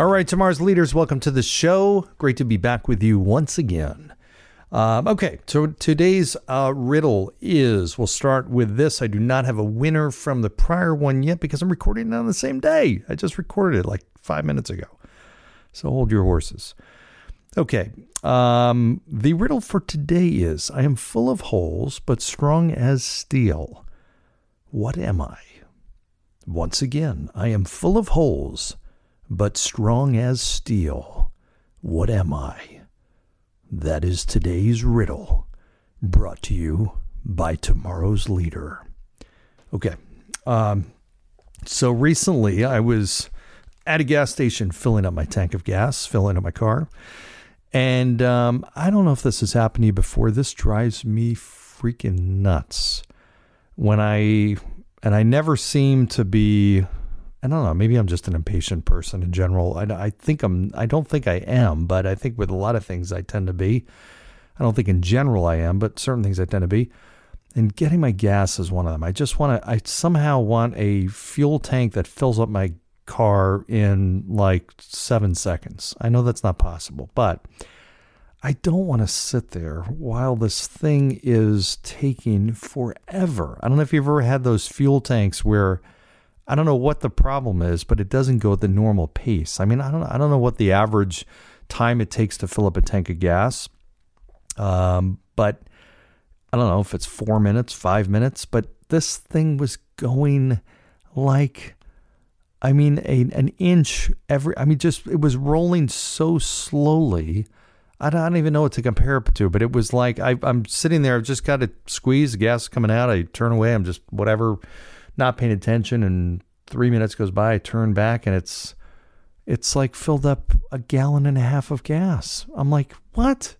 All right, tomorrow's leaders, welcome to the show. Great to be back with you once again. Um, okay, so today's uh, riddle is we'll start with this. I do not have a winner from the prior one yet because I'm recording it on the same day. I just recorded it like five minutes ago. So hold your horses. Okay, um, the riddle for today is I am full of holes, but strong as steel. What am I? Once again, I am full of holes but strong as steel. What am I? That is today's riddle, brought to you by tomorrow's leader. Okay. Um, so recently I was at a gas station filling up my tank of gas, filling up my car. And um, I don't know if this has happened to you before. This drives me freaking nuts. When I, and I never seem to be I don't know. Maybe I'm just an impatient person in general. I, I think I'm. I don't think I am, but I think with a lot of things I tend to be. I don't think in general I am, but certain things I tend to be. And getting my gas is one of them. I just want to. I somehow want a fuel tank that fills up my car in like seven seconds. I know that's not possible, but I don't want to sit there while this thing is taking forever. I don't know if you've ever had those fuel tanks where I don't know what the problem is, but it doesn't go at the normal pace. I mean, I don't I don't know what the average time it takes to fill up a tank of gas. Um, but I don't know if it's four minutes, five minutes, but this thing was going like, I mean, a, an inch every, I mean, just, it was rolling so slowly. I don't, I don't even know what to compare it to, but it was like, I, I'm sitting there, I've just got to squeeze, the gas coming out. I turn away, I'm just whatever not paying attention and three minutes goes by, I turn back and it's it's like filled up a gallon and a half of gas. I'm like, what?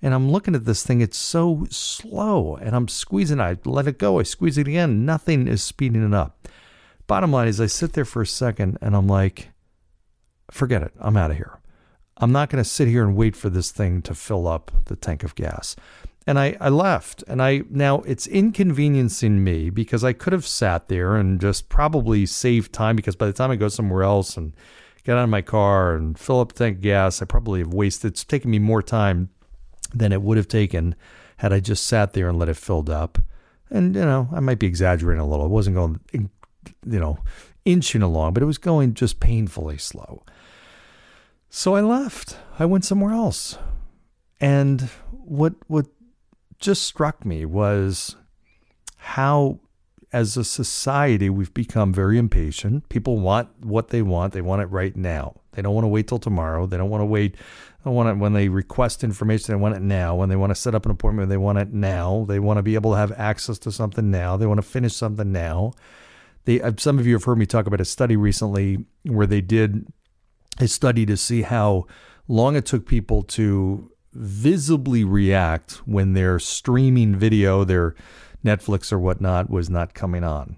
And I'm looking at this thing, it's so slow. And I'm squeezing, I let it go, I squeeze it again. Nothing is speeding it up. Bottom line is I sit there for a second and I'm like, forget it, I'm out of here. I'm not going to sit here and wait for this thing to fill up the tank of gas and I, I left. And I now it's inconveniencing me because I could have sat there and just probably saved time because by the time I go somewhere else and get out of my car and fill up the tank of gas, I probably have wasted. It's taken me more time than it would have taken had I just sat there and let it filled up. And you know, I might be exaggerating a little. It wasn't going, you know, inching along, but it was going just painfully slow. So I left. I went somewhere else. And what what just struck me was how, as a society, we've become very impatient. People want what they want, they want it right now. They don't want to wait till tomorrow. They don't want to wait. They want it when they request information. They want it now. When they want to set up an appointment, they want it now. They want to be able to have access to something now. They want to finish something now. They, uh, some of you have heard me talk about a study recently where they did a study to see how long it took people to visibly react when their streaming video, their Netflix or whatnot, was not coming on.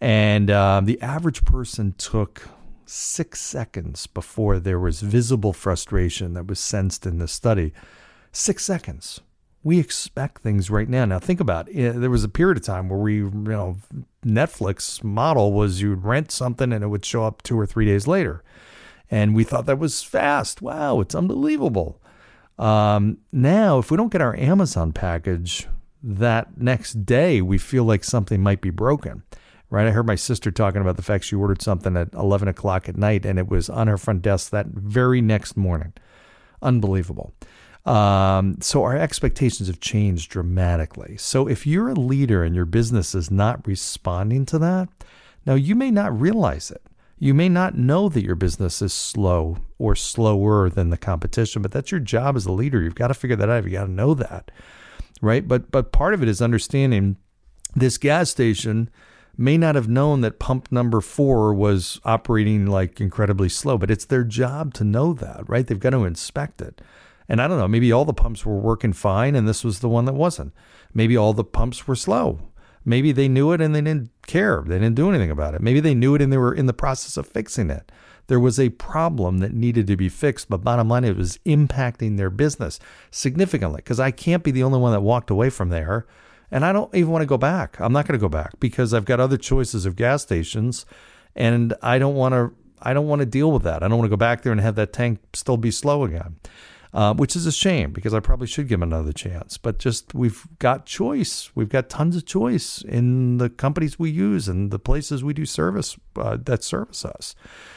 And uh, the average person took six seconds before there was visible frustration that was sensed in the study. Six seconds. We expect things right now. Now think about it. There was a period of time where we, you know, Netflix model was you'd rent something and it would show up two or three days later. And we thought that was fast. Wow, it's unbelievable. Um, now, if we don't get our Amazon package that next day, we feel like something might be broken. Right? I heard my sister talking about the fact she ordered something at 11 o'clock at night and it was on her front desk that very next morning. Unbelievable. Um, so our expectations have changed dramatically. So if you're a leader and your business is not responding to that, now you may not realize it. You may not know that your business is slow or slower than the competition, but that's your job as a leader. You've got to figure that out. You got to know that, right? But but part of it is understanding this gas station may not have known that pump number four was operating like incredibly slow, but it's their job to know that, right? They've got to inspect it. And I don't know, maybe all the pumps were working fine and this was the one that wasn't. Maybe all the pumps were slow. Maybe they knew it and they didn't care. They didn't do anything about it. Maybe they knew it and they were in the process of fixing it. There was a problem that needed to be fixed, but bottom line, it was impacting their business significantly because I can't be the only one that walked away from there. And I don't even want to go back. I'm not going to go back because I've got other choices of gas stations and I don't want to I don't want to deal with that. I don't want to go back there and have that tank still be slow again. Uh, which is a shame because I probably should give him another chance. But just we've got choice. We've got tons of choice in the companies we use and the places we do service uh, that service us.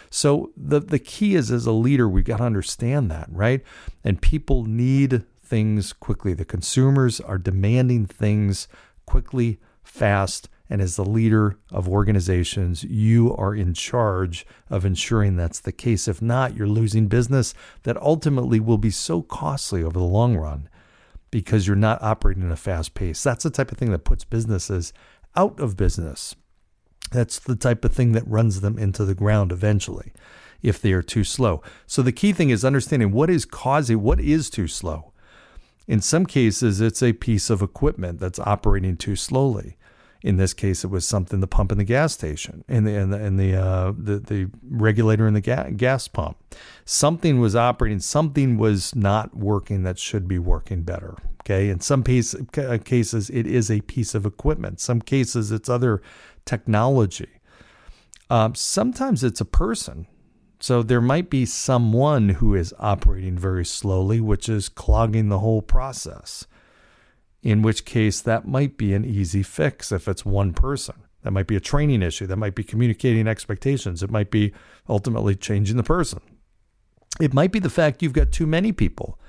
So the the key is as a leader, we've got to understand that, right? And people need things quickly. The consumers are demanding things quickly, fast, and as the leader of organizations, you are in charge of ensuring that's the case. If not, you're losing business that ultimately will be so costly over the long run because you're not operating at a fast pace. That's the type of thing that puts businesses out of business. That's the type of thing that runs them into the ground eventually if they are too slow. So the key thing is understanding what is causing what is too slow. In some cases, it's a piece of equipment that's operating too slowly. In this case, it was something the pump in the gas station and the and the the, uh, the, the regulator in the ga- gas pump. Something was operating. Something was not working that should be working better. Okay. In some piece, cases, it is a piece of equipment. Some cases, it's other technology. Um, sometimes it's a person. So there might be someone who is operating very slowly, which is clogging the whole process in which case that might be an easy fix if it's one person. That might be a training issue. That might be communicating expectations. It might be ultimately changing the person. It might be the fact you've got too many people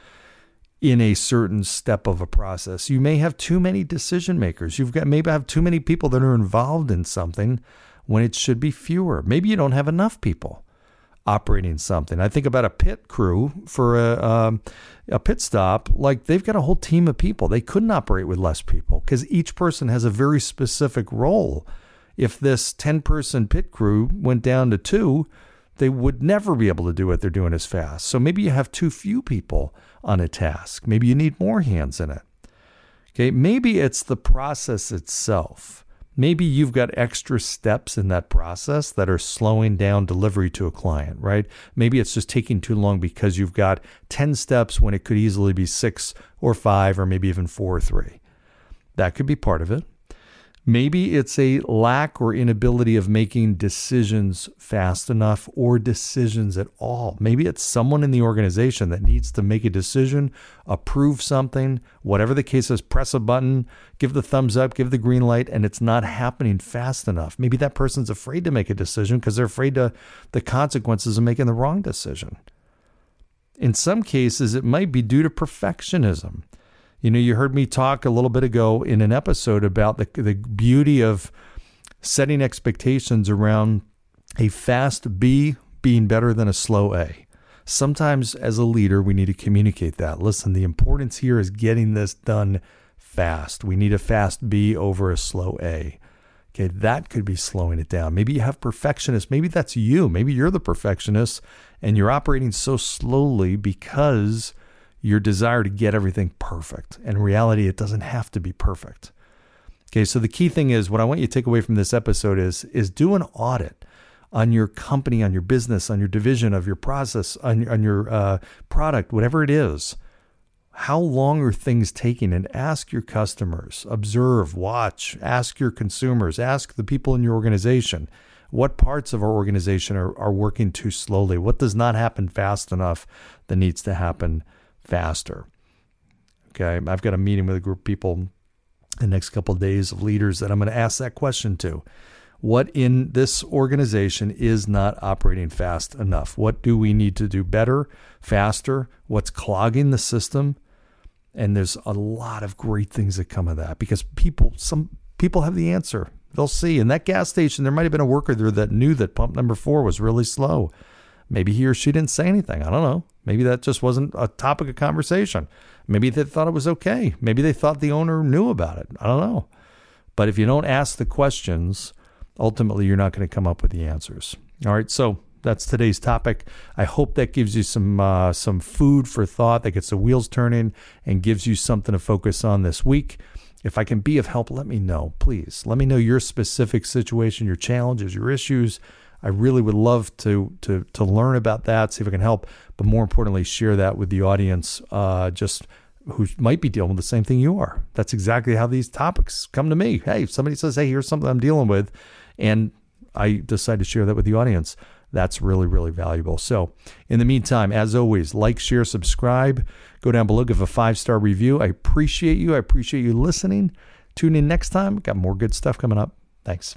in a certain step of a process. You may have too many decision makers. You've got maybe have too many people that are involved in something when it should be fewer. Maybe you don't have enough people operating something. I think about a pit crew for a, um, a pit stop. Like they've got a whole team of people. They couldn't operate with less people because each person has a very specific role. If this 10 person pit crew went down to two, they would never be able to do what they're doing as fast. So maybe you have too few people on a task. Maybe you need more hands in it. Okay, maybe it's the process itself. Maybe you've got extra steps in that process that are slowing down delivery to a client, right? Maybe it's just taking too long because you've got 10 steps when it could easily be six or five or maybe even four or three. That could be part of it. Maybe it's a lack or inability of making decisions fast enough or decisions at all. Maybe it's someone in the organization that needs to make a decision, approve something, whatever the case is, press a button, give the thumbs up, give the green light, and it's not happening fast enough. Maybe that person's afraid to make a decision because they're afraid of the consequences of making the wrong decision. In some cases, it might be due to perfectionism. You know, you heard me talk a little bit ago in an episode about the, the beauty of setting expectations around a fast B being better than a slow A. Sometimes, as a leader, we need to communicate that. Listen, the importance here is getting this done fast. We need a fast B over a slow A. Okay, that could be slowing it down. Maybe you have perfectionists. Maybe that's you. Maybe you're the perfectionist and you're operating so slowly because your desire to get everything perfect. In reality, it doesn't have to be perfect. Okay, so the key thing is what I want you to take away from this episode is is do an audit on your company, on your business, on your division, of your process, on, on your uh, product, whatever it is. How long are things taking? And ask your customers, observe, watch, ask your consumers, ask the people in your organization what parts of our organization are, are working too slowly? What does not happen fast enough that needs to happen faster. Okay, I've got a meeting with a group of people the next couple of days of leaders that I'm going to ask that question to. What in this organization is not operating fast enough? What do we need to do better, faster? What's clogging the system? And there's a lot of great things that come of that because people, some people have the answer. They'll see. In that gas station, there might have been a worker there that knew that pump number four was really slow. Maybe he or she didn't say anything. I don't know. Maybe that just wasn't a topic of conversation. Maybe they thought it was okay. Maybe they thought the owner knew about it. I don't know. But if you don't ask the questions ultimately you're not going to come up with the answers. All right, so that's today's topic. I hope that gives you some uh, some food for thought, that gets the wheels turning, and gives you something to focus on this week. If I can be of help, let me know, please. Let me know your specific situation, your challenges, your issues. I really would love to to to learn about that, see if I can help, but more importantly, share that with the audience. Uh, just who might be dealing with the same thing you are. That's exactly how these topics come to me. Hey, somebody says, "Hey, here's something I'm dealing with," and I decide to share that with the audience. That's really, really valuable. So, in the meantime, as always, like, share, subscribe. Go down below, give a five star review. I appreciate you. I appreciate you listening. Tune in next time. Got more good stuff coming up. Thanks.